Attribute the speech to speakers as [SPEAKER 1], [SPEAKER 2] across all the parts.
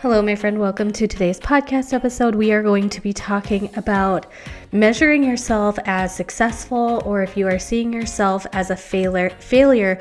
[SPEAKER 1] Hello, my friend. Welcome to today's podcast episode. We are going to be talking about measuring yourself as successful or if you are seeing yourself as a failure, failure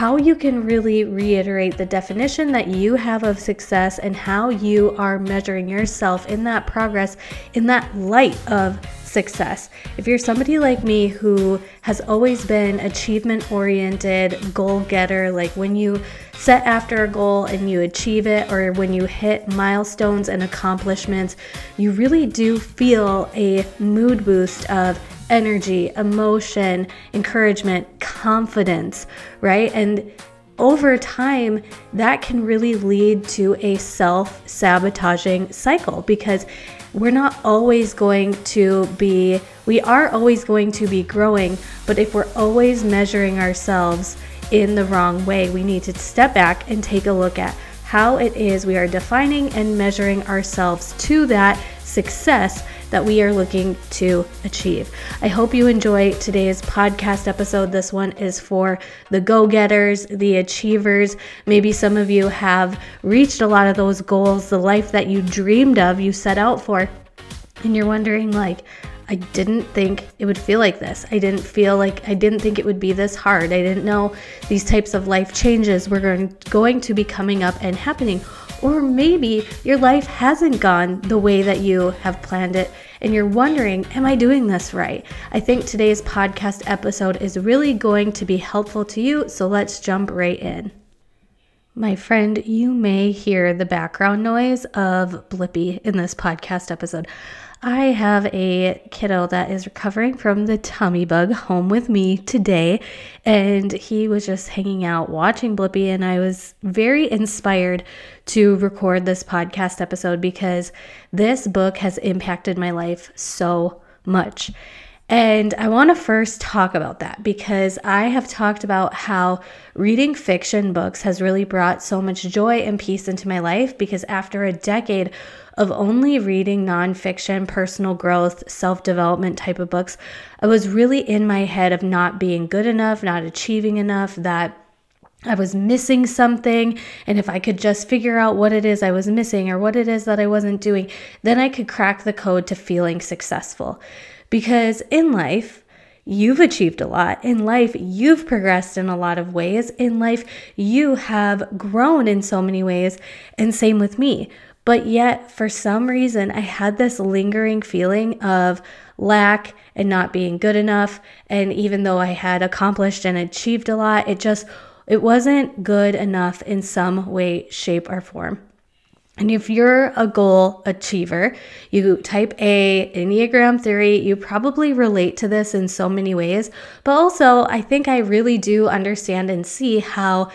[SPEAKER 1] how you can really reiterate the definition that you have of success and how you are measuring yourself in that progress in that light of success. If you're somebody like me who has always been achievement oriented, goal getter, like when you set after a goal and you achieve it, or when you hit milestones and accomplishments, you really do feel a mood boost of energy, emotion, encouragement, confidence, right? And over time, that can really lead to a self sabotaging cycle because we're not always going to be, we are always going to be growing, but if we're always measuring ourselves in the wrong way, we need to step back and take a look at how it is we are defining and measuring ourselves to that success that we are looking to achieve. I hope you enjoy today's podcast episode. This one is for the go getters, the achievers. Maybe some of you have reached a lot of those goals, the life that you dreamed of, you set out for, and you're wondering, like, I didn't think it would feel like this. I didn't feel like I didn't think it would be this hard. I didn't know these types of life changes were going, going to be coming up and happening. Or maybe your life hasn't gone the way that you have planned it and you're wondering, am I doing this right? I think today's podcast episode is really going to be helpful to you, so let's jump right in. My friend, you may hear the background noise of Blippi in this podcast episode. I have a kiddo that is recovering from the tummy bug home with me today, and he was just hanging out watching Blippi, and I was very inspired to record this podcast episode because this book has impacted my life so much. And I want to first talk about that because I have talked about how reading fiction books has really brought so much joy and peace into my life because after a decade of only reading nonfiction, personal growth, self development type of books, I was really in my head of not being good enough, not achieving enough, that I was missing something. And if I could just figure out what it is I was missing or what it is that I wasn't doing, then I could crack the code to feeling successful. Because in life, you've achieved a lot. In life, you've progressed in a lot of ways. In life, you have grown in so many ways. And same with me. But yet, for some reason, I had this lingering feeling of lack and not being good enough. And even though I had accomplished and achieved a lot, it just it wasn't good enough in some way, shape, or form. And if you're a goal achiever, you type A, Enneagram theory, you probably relate to this in so many ways. But also, I think I really do understand and see how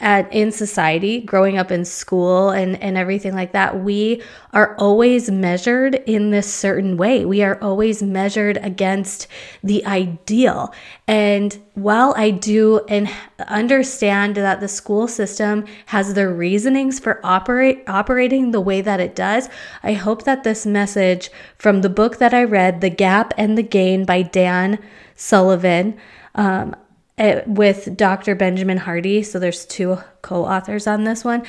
[SPEAKER 1] at in society growing up in school and and everything like that we are always measured in this certain way. We are always measured against the ideal. And while i do and understand that the school system has their reasonings for operate operating the way that it does i hope that this message from the book that i read the gap and the gain by dan sullivan um, Uh, with Dr. Benjamin Hardy. So there's two co authors on this one.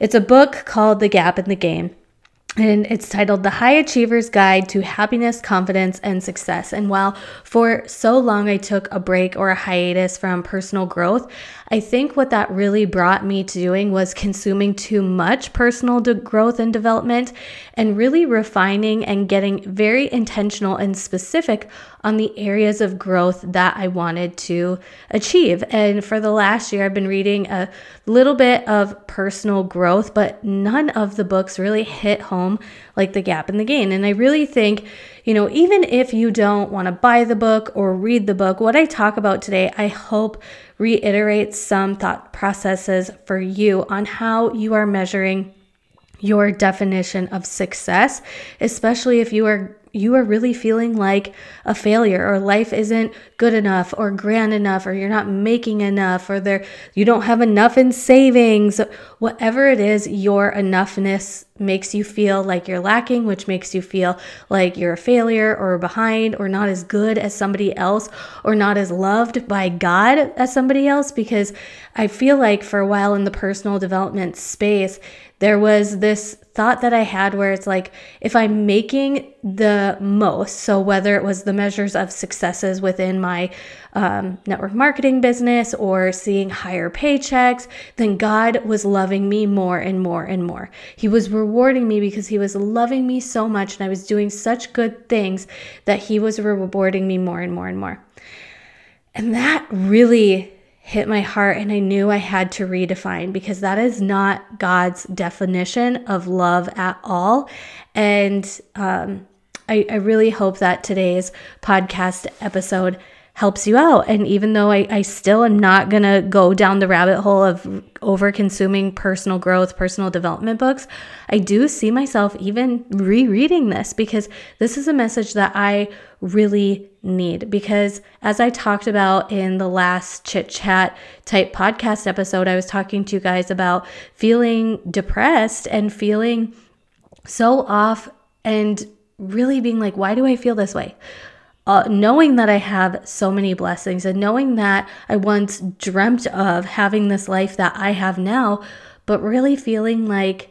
[SPEAKER 1] It's a book called The Gap and the Gain. and it's titled The High Achiever's Guide to Happiness, Confidence, and Success. And while for so long I took a break or a hiatus from personal growth, I think what that really brought me to doing was consuming too much personal de- growth and development and really refining and getting very intentional and specific on the areas of growth that I wanted to achieve. And for the last year, I've been reading a little bit of personal growth, but none of the books really hit home like The Gap and the Gain. And I really think, you know, even if you don't want to buy the book or read the book, what I talk about today, I hope reiterates some thought processes for you on how you are measuring your definition of success, especially if you are you are really feeling like a failure or life isn't good enough or grand enough or you're not making enough or there you don't have enough in savings whatever it is your enoughness makes you feel like you're lacking which makes you feel like you're a failure or behind or not as good as somebody else or not as loved by God as somebody else because I feel like for a while in the personal development space there was this thought that I had where it's like, if I'm making the most, so whether it was the measures of successes within my um, network marketing business or seeing higher paychecks, then God was loving me more and more and more. He was rewarding me because He was loving me so much and I was doing such good things that He was rewarding me more and more and more. And that really hit my heart and I knew I had to redefine because that is not God's definition of love at all. And um, I, I really hope that today's podcast episode helps you out. And even though I, I still am not going to go down the rabbit hole of over consuming personal growth, personal development books, I do see myself even rereading this because this is a message that I really need. Because as I talked about in the last chit chat type podcast episode, I was talking to you guys about feeling depressed and feeling so off and really being like, why do I feel this way? Uh, knowing that I have so many blessings and knowing that I once dreamt of having this life that I have now, but really feeling like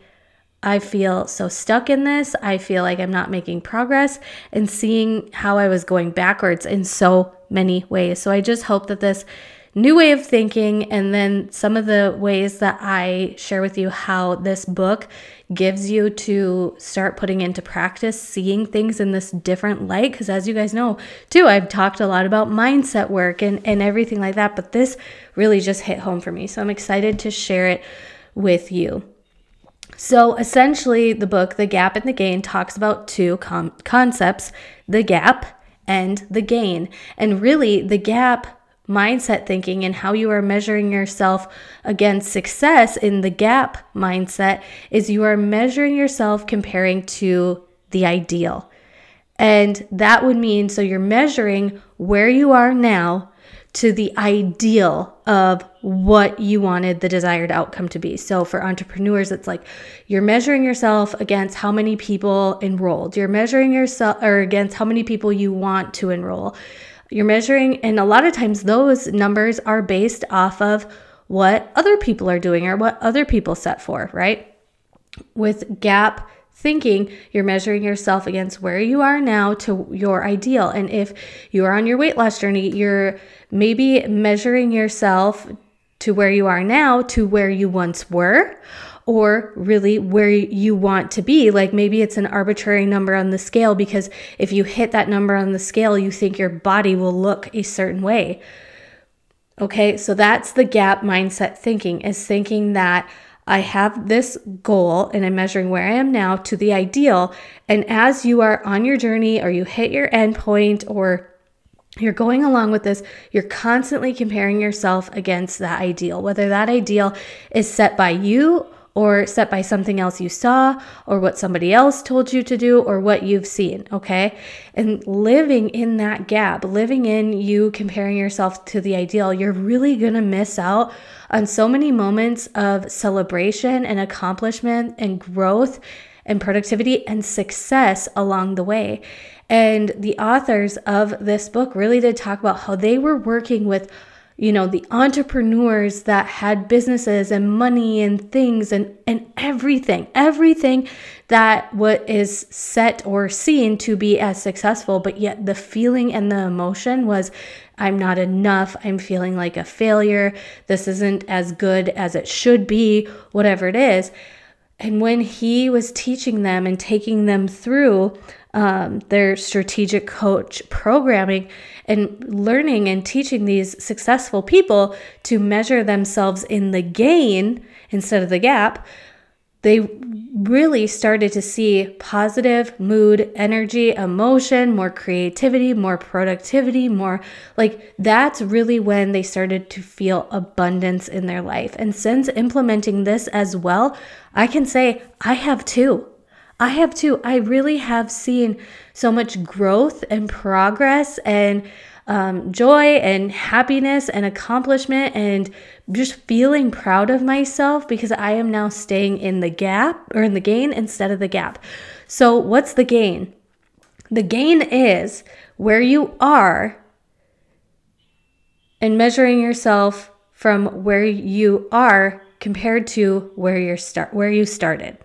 [SPEAKER 1] I feel so stuck in this. I feel like I'm not making progress and seeing how I was going backwards in so many ways. So I just hope that this new way of thinking and then some of the ways that I share with you how this book gives you to start putting into practice seeing things in this different light because as you guys know too I've talked a lot about mindset work and and everything like that but this really just hit home for me so I'm excited to share it with you. So essentially the book The Gap and the Gain talks about two com- concepts, the gap and the gain. And really the gap mindset thinking and how you are measuring yourself against success in the gap mindset is you are measuring yourself comparing to the ideal. And that would mean so you're measuring where you are now to the ideal of what you wanted the desired outcome to be. So for entrepreneurs, it's like you're measuring yourself against how many people enrolled. You're measuring yourself or against how many people you want to enroll. You're measuring, and a lot of times those numbers are based off of what other people are doing or what other people set for, right? With gap thinking, you're measuring yourself against where you are now to your ideal. And if you are on your weight loss journey, you're maybe measuring yourself to where you are now to where you once were or really where you want to be. Like maybe it's an arbitrary number on the scale because if you hit that number on the scale, you think your body will look a certain way. Okay, so that's the gap mindset thinking is thinking that I have this goal and I'm measuring where I am now to the ideal. And as you are on your journey or you hit your end point or you're going along with this, you're constantly comparing yourself against that ideal, whether that ideal is set by you or set by something else you saw or what somebody else told you to do or what you've seen, okay? And living in that gap, living in you comparing yourself to the ideal, you're really to miss out on so many moments of celebration and accomplishment and growth and productivity and success along the way. And the authors of this book really did talk about how they were working with you know the entrepreneurs that had businesses and money and things and and everything everything that what is set or seen to be as successful but yet the feeling and the emotion was i'm not enough. I'm feeling like a failure. This isn't as good as it should be whatever it is and when he was teaching them and taking them through um, their strategic coach programming and learning and teaching these successful people to measure themselves in the gain instead of the gap, they really started to see positive mood, energy, emotion, more creativity, more productivity, more like that's really when they started to feel abundance in their life. And since implementing this as well, I can say I have too. I have too. I really have seen so much growth and progress and um, joy and happiness and accomplishment and just feeling proud of myself because I am now staying in the gap or in the gain instead of the gap. So, what's the gain? The gain is where you are and measuring yourself from where you are compared to where you start where you started.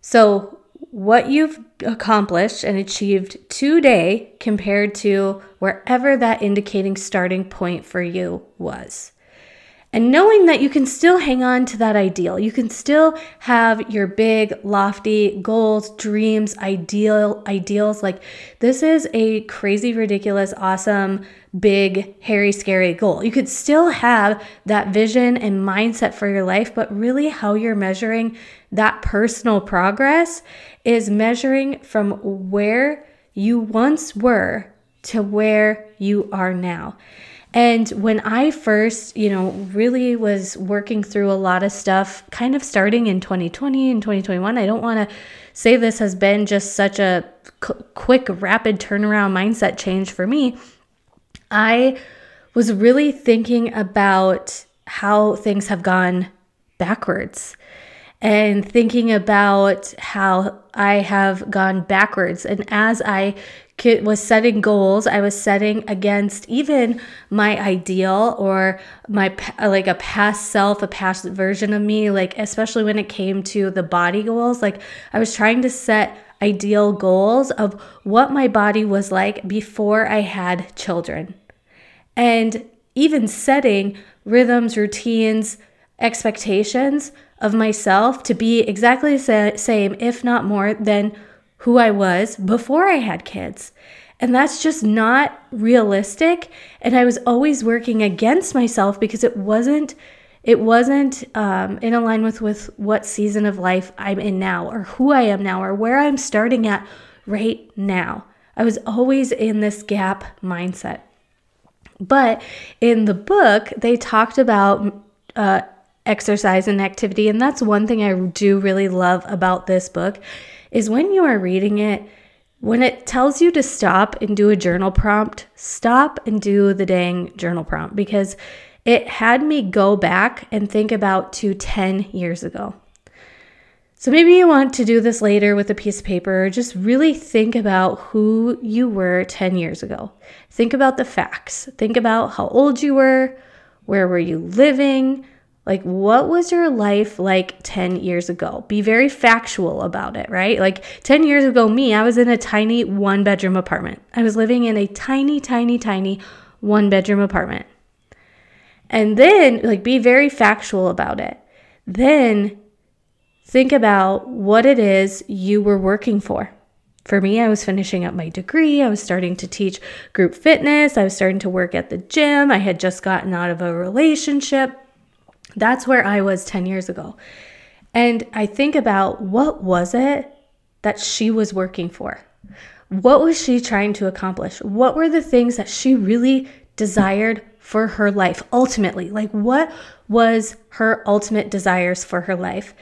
[SPEAKER 1] So what you've accomplished and achieved today compared to wherever that indicating starting point for you was. And knowing that you can still hang on to that ideal, you can still have your big, lofty goals, dreams, ideal ideals. Like this is a crazy, ridiculous, awesome, big, hairy, scary goal. You could still have that vision and mindset for your life, but really how you're measuring that personal progress is measuring from where you once were to where you are now. And when I first, you know, really was working through a lot of stuff, kind of starting in 2020 and 2021, I don't want to say this has been just such a quick, rapid turnaround mindset change for me. I was really thinking about how things have gone backwards and thinking about how I have gone backwards. And as I was setting goals. I was setting against even my ideal or my uh, like a past self a past version of me like especially when it came to the body goals. Like i was trying to set ideal goals of what my body was like before i had children. And even setting rhythms routines expectations of myself to be exactly the same if not more than who I was before I had kids. And that's just not realistic. And I was always working against myself because it wasn't it wasn't um, in alignment with, with what season of life I'm in now, or who I am now, or where I'm starting at right now. I was always in this gap mindset. But in the book, they talked about uh, exercise and activity, and that's one thing I do really love about this book is when you are reading it, when it tells you to stop and do a journal prompt, stop and do the dang journal prompt because it had me go back and think about to 10 years ago. So maybe you want to do this later with a piece of paper. Just really think about who you were 10 years ago. Think about the facts. Think about how old you were, where were you living, like, what was your life like 10 years ago? Be very factual about it, right? Like, 10 years ago, me, I was in a tiny one bedroom apartment. I was living in a tiny, tiny, tiny one bedroom apartment. And then, like, be very factual about it. Then think about what it is you were working for. For me, I was finishing up my degree. I was starting to teach group fitness. I was starting to work at the gym. I had just gotten out of a relationship. That's where I was 10 years ago. And I think about what was it that she was working for? What was she trying to accomplish? What were the things that she really desired for her life ultimately? Like, what was her ultimate desires for her life?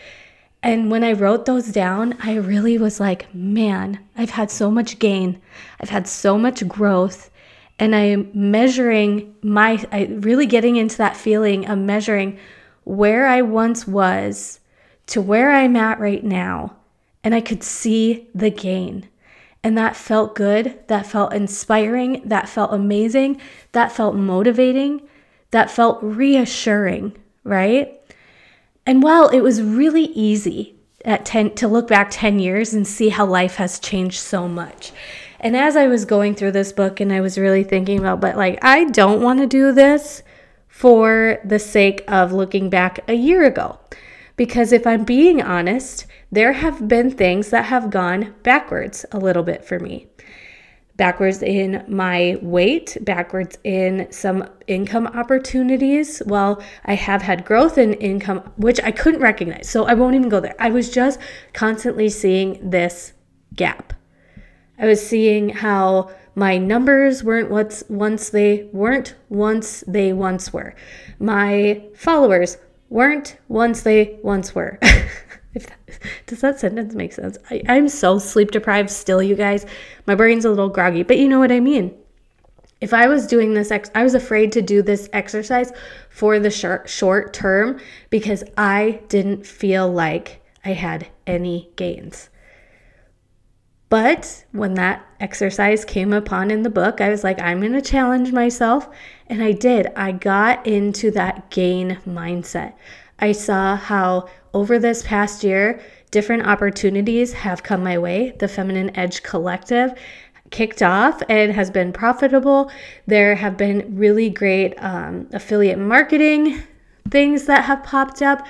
[SPEAKER 1] And when I wrote those down, I really was like, man, I've had so much gain. I've had so much growth. And I'm measuring my, I really getting into that feeling of measuring where I once was to where I'm at right now, and I could see the gain. And that felt good. That felt inspiring. That felt amazing. That felt motivating. That felt reassuring, right? And while it was really easy at 10 to look back 10 years and see how life has changed so much. And as I was going through this book and I was really thinking about, but like, I don't want to do this for the sake of looking back a year ago. Because if I'm being honest, there have been things that have gone backwards a little bit for me. Backwards in my weight, backwards in some income opportunities. Well, I have had growth in income, which I couldn't recognize. So I won't even go there. I was just constantly seeing this gap. I was seeing how my numbers weren't what's once they weren't once they once were. My followers weren't once they once were. if that, does that sentence make sense? I, I'm so sleep deprived still, you guys. My brain's a little groggy, but you know what I mean. If I was doing this, ex- I was afraid to do this exercise for the short, short term because I didn't feel like I had any gains. But when that exercise came upon in the book, I was like, I'm going to challenge myself. And I did. I got into that gain mindset. I saw how over this past year, different opportunities have come my way. The Feminine Edge Collective kicked off and has been profitable. There have been really great um, affiliate marketing things that have popped up.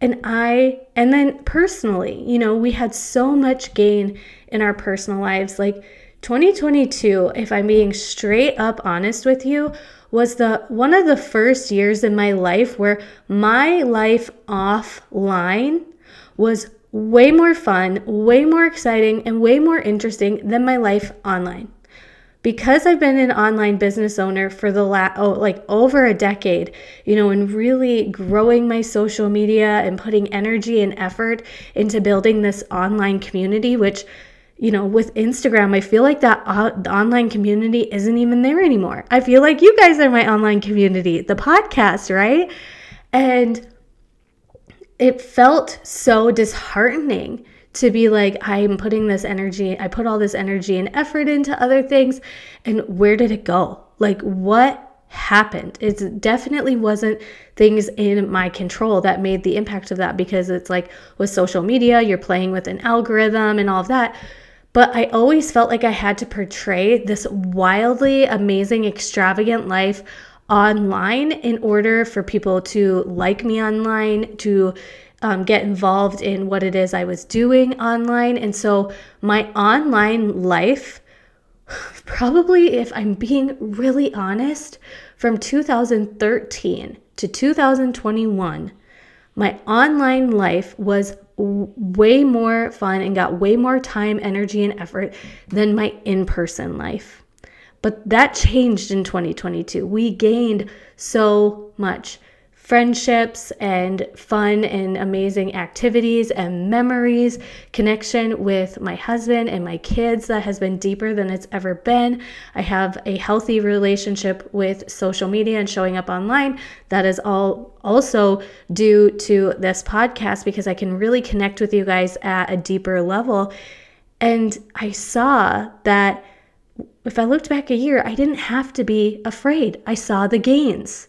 [SPEAKER 1] And I, and then personally, you know, we had so much gain in our personal lives. Like 2022, if I'm being straight up honest with you, was the one of the first years in my life where my life offline was way more fun, way more exciting, and way more interesting than my life online. Because I've been an online business owner for the last oh, like over a decade, you know, and really growing my social media and putting energy and effort into building this online community, which you know, with Instagram, I feel like that uh, online community isn't even there anymore. I feel like you guys are my online community, the podcast, right? And it felt so disheartening to be like, I'm putting this energy, I put all this energy and effort into other things, and where did it go? Like, what happened? It definitely wasn't things in my control that made the impact of that because it's like with social media, you're playing with an algorithm and all of that. But I always felt like I had to portray this wildly amazing, extravagant life online in order for people to like me online, to um, get involved in what it is I was doing online. And so my online life, probably if I'm being really honest, from 2013 to 2021, my online life was way more fun and got way more time, energy, and effort than my in person life. But that changed in 2022. We gained so much friendships and fun and amazing activities and memories, connection with my husband and my kids that has been deeper than it's ever been. I have a healthy relationship with social media and showing up online. That is all also due to this podcast because I can really connect with you guys at a deeper level. And I saw that if I looked back a year, I didn't have to be afraid. I saw the gains.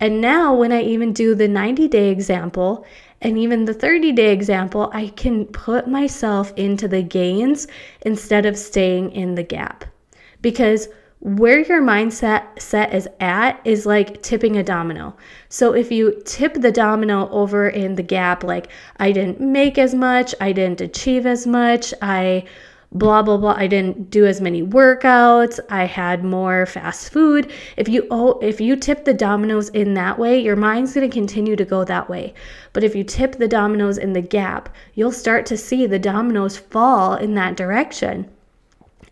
[SPEAKER 1] And now, when I even do the 90 day example and even the 30 day example, I can put myself into the gains instead of staying in the gap. Because where your mindset set is at is like tipping a domino. So if you tip the domino over in the gap, like I didn't make as much, I didn't achieve as much, I blah blah blah. I didn't do as many workouts. I had more fast food. If you oh if you tip the dominoes in that way your mind's going to continue to go that way. But if you tip the dominoes in the gap you'll start to see the dominoes fall in that direction.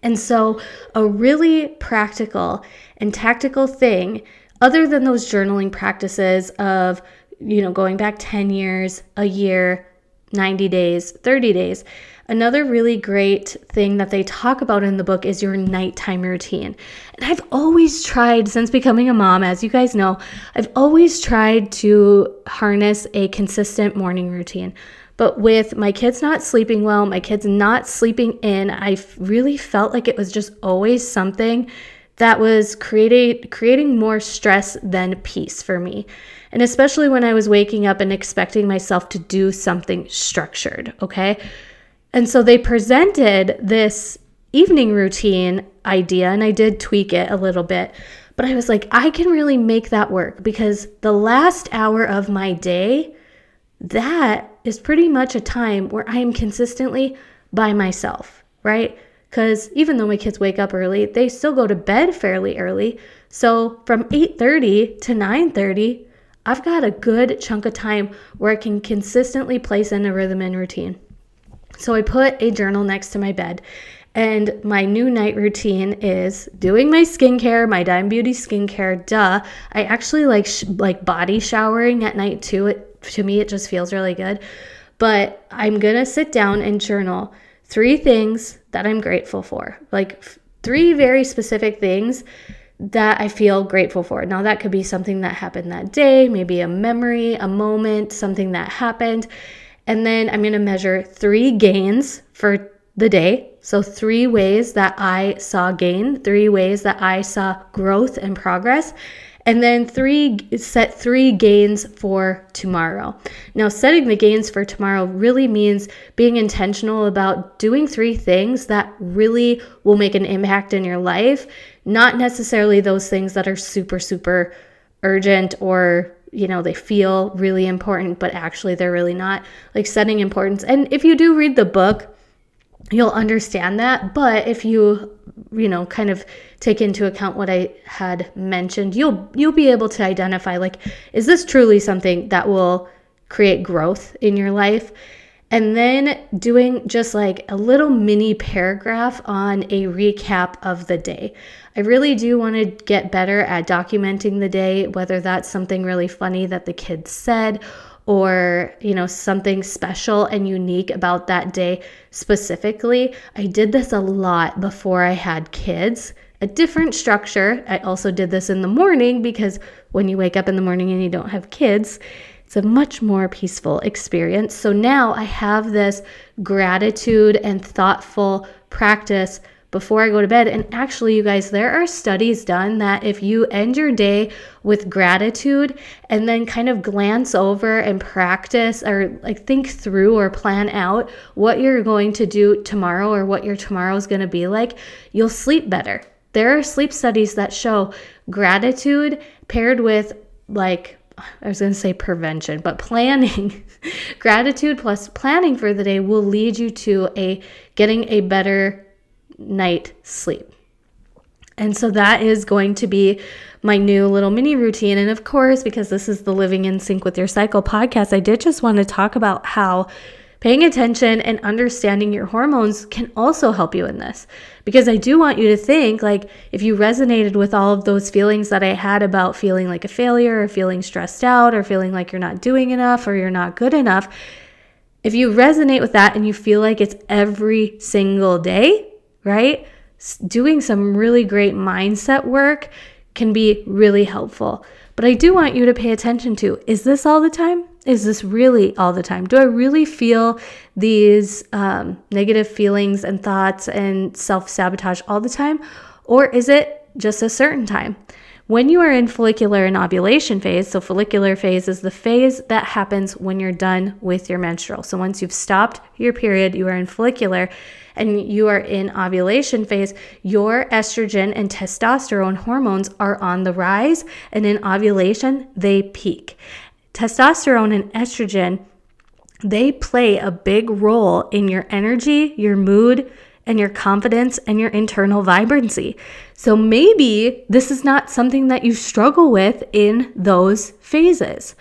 [SPEAKER 1] And so a really practical and tactical thing other than those journaling practices of you know going back 10 years a year 90 days 30 days Another really great thing that they talk about in the book is your nighttime routine. And I've always tried, since becoming a mom, as you guys know, I've always tried to harness a consistent morning routine. But with my kids not sleeping well, my kids not sleeping in, I really felt like it was just always something that was creating creating more stress than peace for me. And especially when I was waking up and expecting myself to do something structured, okay? And so they presented this evening routine idea, and I did tweak it a little bit. But I was like, I can really make that work because the last hour of my day, that is pretty much a time where I am consistently by myself, right? Because even though my kids wake up early, they still go to bed fairly early. So from 8:30 to 9:30, I've got a good chunk of time where I can consistently place in a rhythm and routine. So I put a journal next to my bed. And my new night routine is doing my skincare, my Dime Beauty skincare. Duh. I actually like sh- like body showering at night too. It to me it just feels really good. But I'm going to sit down and journal three things that I'm grateful for. Like f- three very specific things that I feel grateful for. Now, that could be something that happened that day, maybe a memory, a moment, something that happened. And then I'm going to measure three gains for the day. So, three ways that I saw gain, three ways that I saw growth and progress. And then three, set three gains for tomorrow. Now, setting the gains for tomorrow really means being intentional about doing three things that really will make an impact in your life, not necessarily those things that are super, super urgent or you know they feel really important but actually they're really not like setting importance. And if you do read the book you'll understand that. But if you you know kind of take into account what i had mentioned you'll you'll be able to identify like is this truly something that will create growth in your life? And then doing just like a little mini paragraph on a recap of the day. I really do want to get better at documenting the day, whether that's something really funny that the kids said or, you know, something special and unique about that day specifically. I did this a lot before I had kids. A different structure. I also did this in the morning because when you wake up in the morning and you don't have kids, it's a much more peaceful experience. So now I have this gratitude and thoughtful practice before I go to bed. And actually, you guys, there are studies done that if you end your day with gratitude and then kind of glance over and practice or like think through or plan out what you're going to do tomorrow or what your tomorrow is going to be like, you'll sleep better. There are sleep studies that show gratitude paired with like I was going to say prevention, but planning, gratitude plus planning for the day will lead you to a getting a better night sleep. And so that is going to be my new little mini routine. And of course, because this is the Living in Sync with Your Cycle podcast, I did just want to talk about how Paying attention and understanding your hormones can also help you in this because I do want you to think like if you resonated with all of those feelings that I had about feeling like a failure or feeling stressed out or feeling like you're not doing enough or you're not good enough, if you resonate with that and you feel like it's every single day, right? Doing some really great mindset work can be really helpful. But I do want you to pay attention to is this all the time? Is this really all the time? Do I really feel these um, negative feelings and thoughts and self sabotage all the time? Or is it just a certain time? When you are in follicular and ovulation phase, so follicular phase is the phase that happens when you're done with your menstrual. So once you've stopped your period, you are in follicular and you are in ovulation phase, your estrogen and testosterone hormones are on the rise, and in ovulation, they peak. Testosterone and estrogen, they play a big role in your energy, your mood, and your confidence and your internal vibrancy. So maybe this is not something that you struggle with in those phases.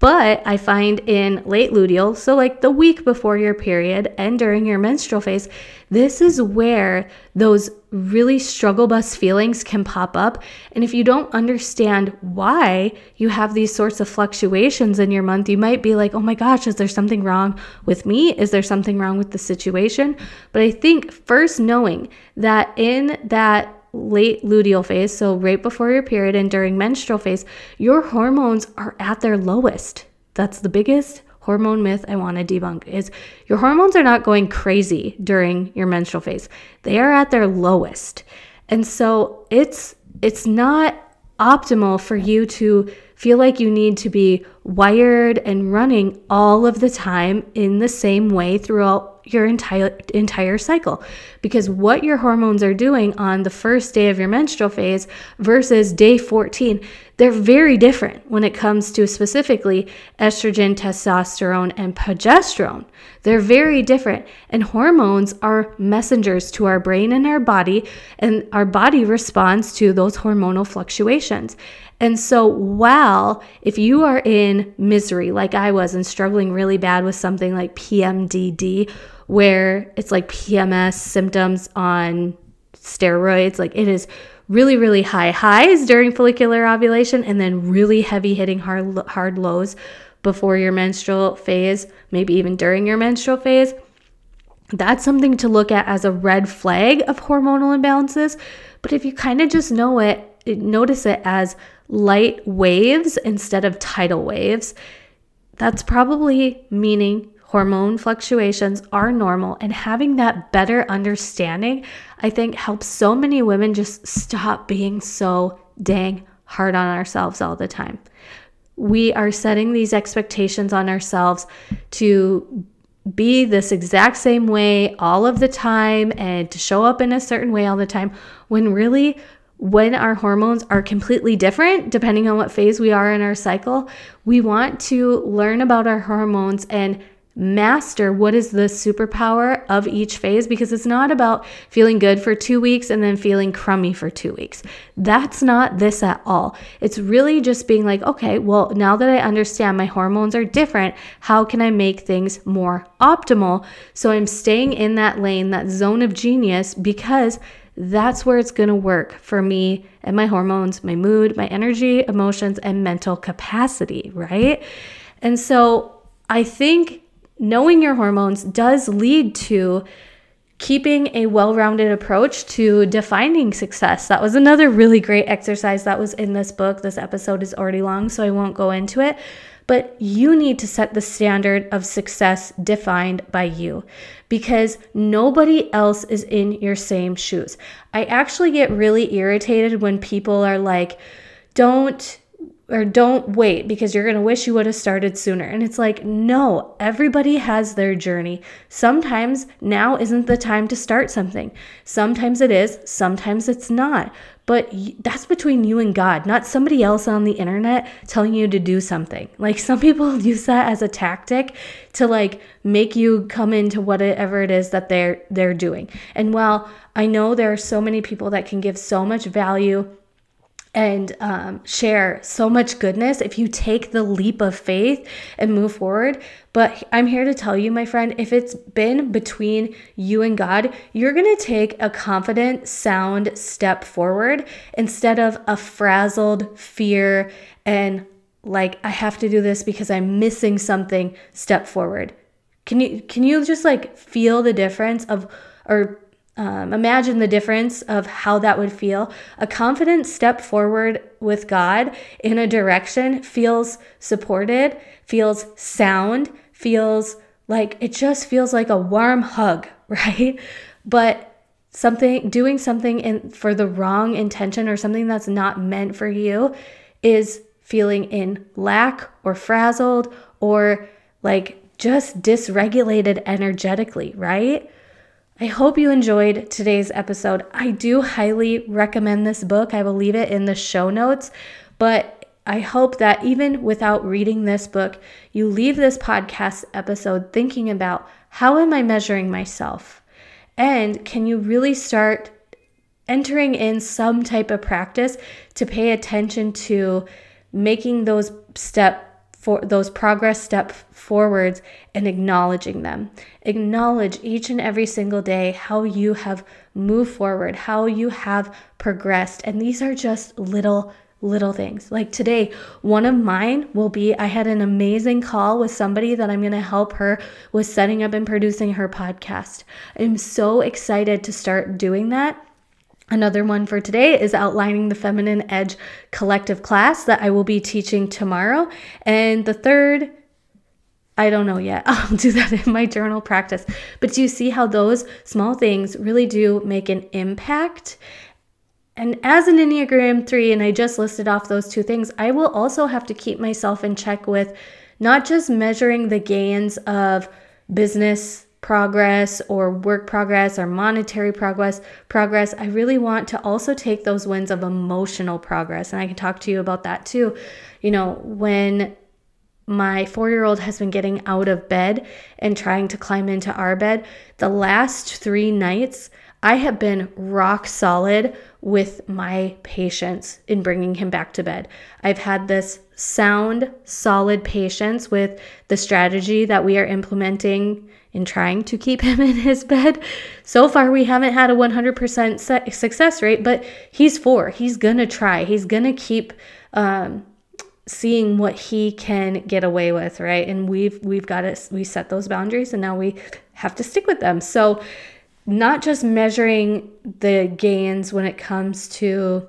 [SPEAKER 1] But I find in late luteal, so like the week before your period and during your menstrual phase, this is where those really struggle bus feelings can pop up. And if you don't understand why you have these sorts of fluctuations in your month, you might be like, oh my gosh, is there something wrong with me? Is there something wrong with the situation? But I think first knowing that in that late luteal phase, so right before your period and during menstrual phase, your hormones are at their lowest. That's the biggest hormone myth I want to debunk is your hormones are not going crazy during your menstrual phase. They are at their lowest. And so it's it's not optimal for you to feel like you need to be wired and running all of the time in the same way throughout your entire entire cycle. Because what your hormones are doing on the first day of your menstrual phase versus day 14 they're very different when it comes to specifically estrogen testosterone and progesterone. They're very different. And hormones are messengers to our brain and our body and our body responds to those hormonal fluctuations and so, while if you are in misery like I was and struggling really bad with something like PMDD, where it's like PMS symptoms on steroids, like it is really, really high highs during follicular ovulation and then really heavy hitting hard, hard lows before your menstrual phase, maybe even during your menstrual phase. That's something to look at as a red flag of hormonal imbalances. But if you kind of just know it, notice it as light waves instead of tidal waves, that's probably meaning hormone fluctuations are normal. And having that better understanding, I think, helps so many women just stop being so dang hard on ourselves all the time. We are setting these expectations on ourselves to be this exact same way all of the time and to show up in a certain way all the time when really when our hormones are completely different depending on what phase we are in our cycle we want to learn about our hormones and master what is the superpower of each phase because it's not about feeling good for two weeks and then feeling crummy for two weeks. That's not this at all. It's really just being like, okay, well, now that I understand my hormones are different, how can I make things more optimal? So I'm staying in that lane, that zone of genius, because that's where it's going to work for me and my hormones, my mood, my energy, emotions, and mental capacity, right? And so I think knowing your hormones does lead to keeping a well rounded approach to defining success. That was another really great exercise that was in this book. This episode is already long, so I won't go into it. But you need to set the standard of success defined by you because nobody else is in your same shoes. I actually get really irritated when people are like, don't or don't wait because you're going to wish you would have started sooner. And it's like, no, everybody has their journey. Sometimes now isn't the time to start something. Sometimes it is, sometimes it's not. But that's between you and God, not somebody else on the internet telling you to do something. Like some people use that as a tactic to like make you come into whatever it is that they're they're doing. And while I know there are so many people that can give so much value and um, share so much goodness if you take the leap of faith and move forward. But I'm here to tell you, my friend, if it's been between you and God, you're going to take a confident, sound step forward instead of a frazzled fear and like I have to do this because I'm missing something step forward. Can you can you just like feel the difference of or um, imagine the difference of how that would feel. A confident step forward with God in a direction feels supported, feels sound, feels like it just feels like a warm hug, right? But something doing something in for the wrong intention or something that's not meant for you is feeling in lack or frazzled or like just dysregulated energetically, right? I hope you enjoyed today's episode. I do highly recommend this book. I will leave it in the show notes, but I hope that even without reading this book, you leave this podcast episode thinking about how am I measuring myself? And can you really start entering in some type of practice to pay attention to making those step for those progress step forwards and acknowledging them. Acknowledge each and every single day how you have moved forward, how you have progressed. And these are just little little things. Like today, one of mine will be I had an amazing call with somebody that I'm going to help her with setting up and producing her podcast. I'm so excited to start doing that. Another one for today is outlining the feminine edge collective class that I will be teaching tomorrow. And the third, I don't know yet. I'll do that in my journal practice. But do you see how those small things really do make an impact? And as an Enneagram 3, and I just listed off those two things, I will also have to keep myself in check with not just measuring the gains of business progress or work progress or monetary progress progress i really want to also take those wins of emotional progress and i can talk to you about that too you know when my 4-year-old has been getting out of bed and trying to climb into our bed the last 3 nights I have been rock solid with my patience in bringing him back to bed. I've had this sound, solid patience with the strategy that we are implementing in trying to keep him in his bed. So far, we haven't had a 100% success rate, but he's four. He's gonna try. He's gonna keep um, seeing what he can get away with, right? And we've we've got to we set those boundaries, and now we have to stick with them. So, not just measuring the gains when it comes to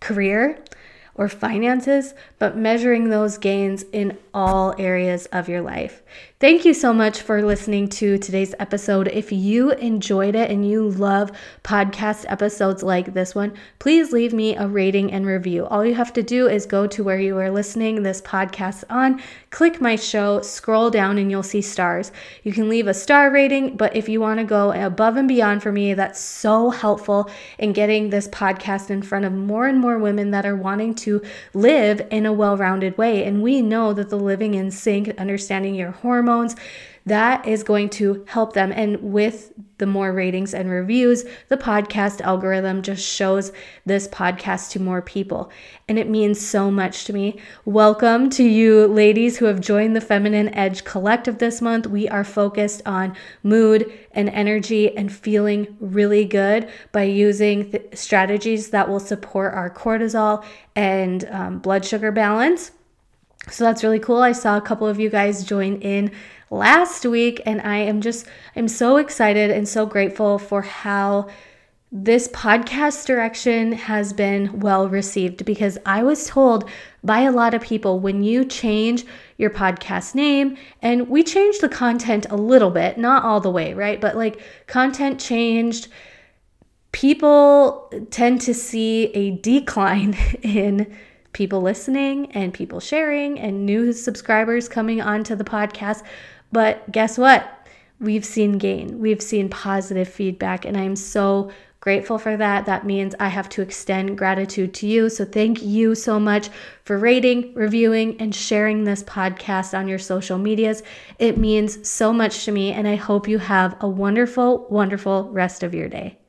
[SPEAKER 1] career or finances, but measuring those gains in all areas of your life. Thank you so much for listening to today's episode. If you enjoyed it and you love podcast episodes like this one, please leave me a rating and review. All you have to do is go to where you are listening this podcast on, click my show, scroll down, and you'll see stars. You can leave a star rating, but if you want to go above and beyond for me, that's so helpful in getting this podcast in front of more and more women that are wanting to live in a well rounded way. And we know that the living in sync, understanding your hormones, hormones, that is going to help them. And with the more ratings and reviews, the podcast algorithm just shows this podcast to more people. And it means so much to me. Welcome to you, ladies who have joined the Feminine Edge Collective this month. We are focused on mood and energy and feeling really good by using th- strategies that will support our cortisol and um, blood sugar balance. So that's really cool. I saw a couple of you guys join in last week and I am just I'm so excited and so grateful for how this podcast direction has been well received because I was told by a lot of people when you change your podcast name, and we changed the content a little bit, not all the way, right? But like content changed, people tend to see a decline in people listening and people sharing and new subscribers coming onto the podcast. But guess what? We've seen gain, we've seen positive feedback, and I'm so grateful for that. That means I have to extend gratitude to you. So, thank you so much for rating, reviewing, and sharing this podcast on your social medias. It means so much to me, and I hope you have a wonderful, wonderful rest of your day.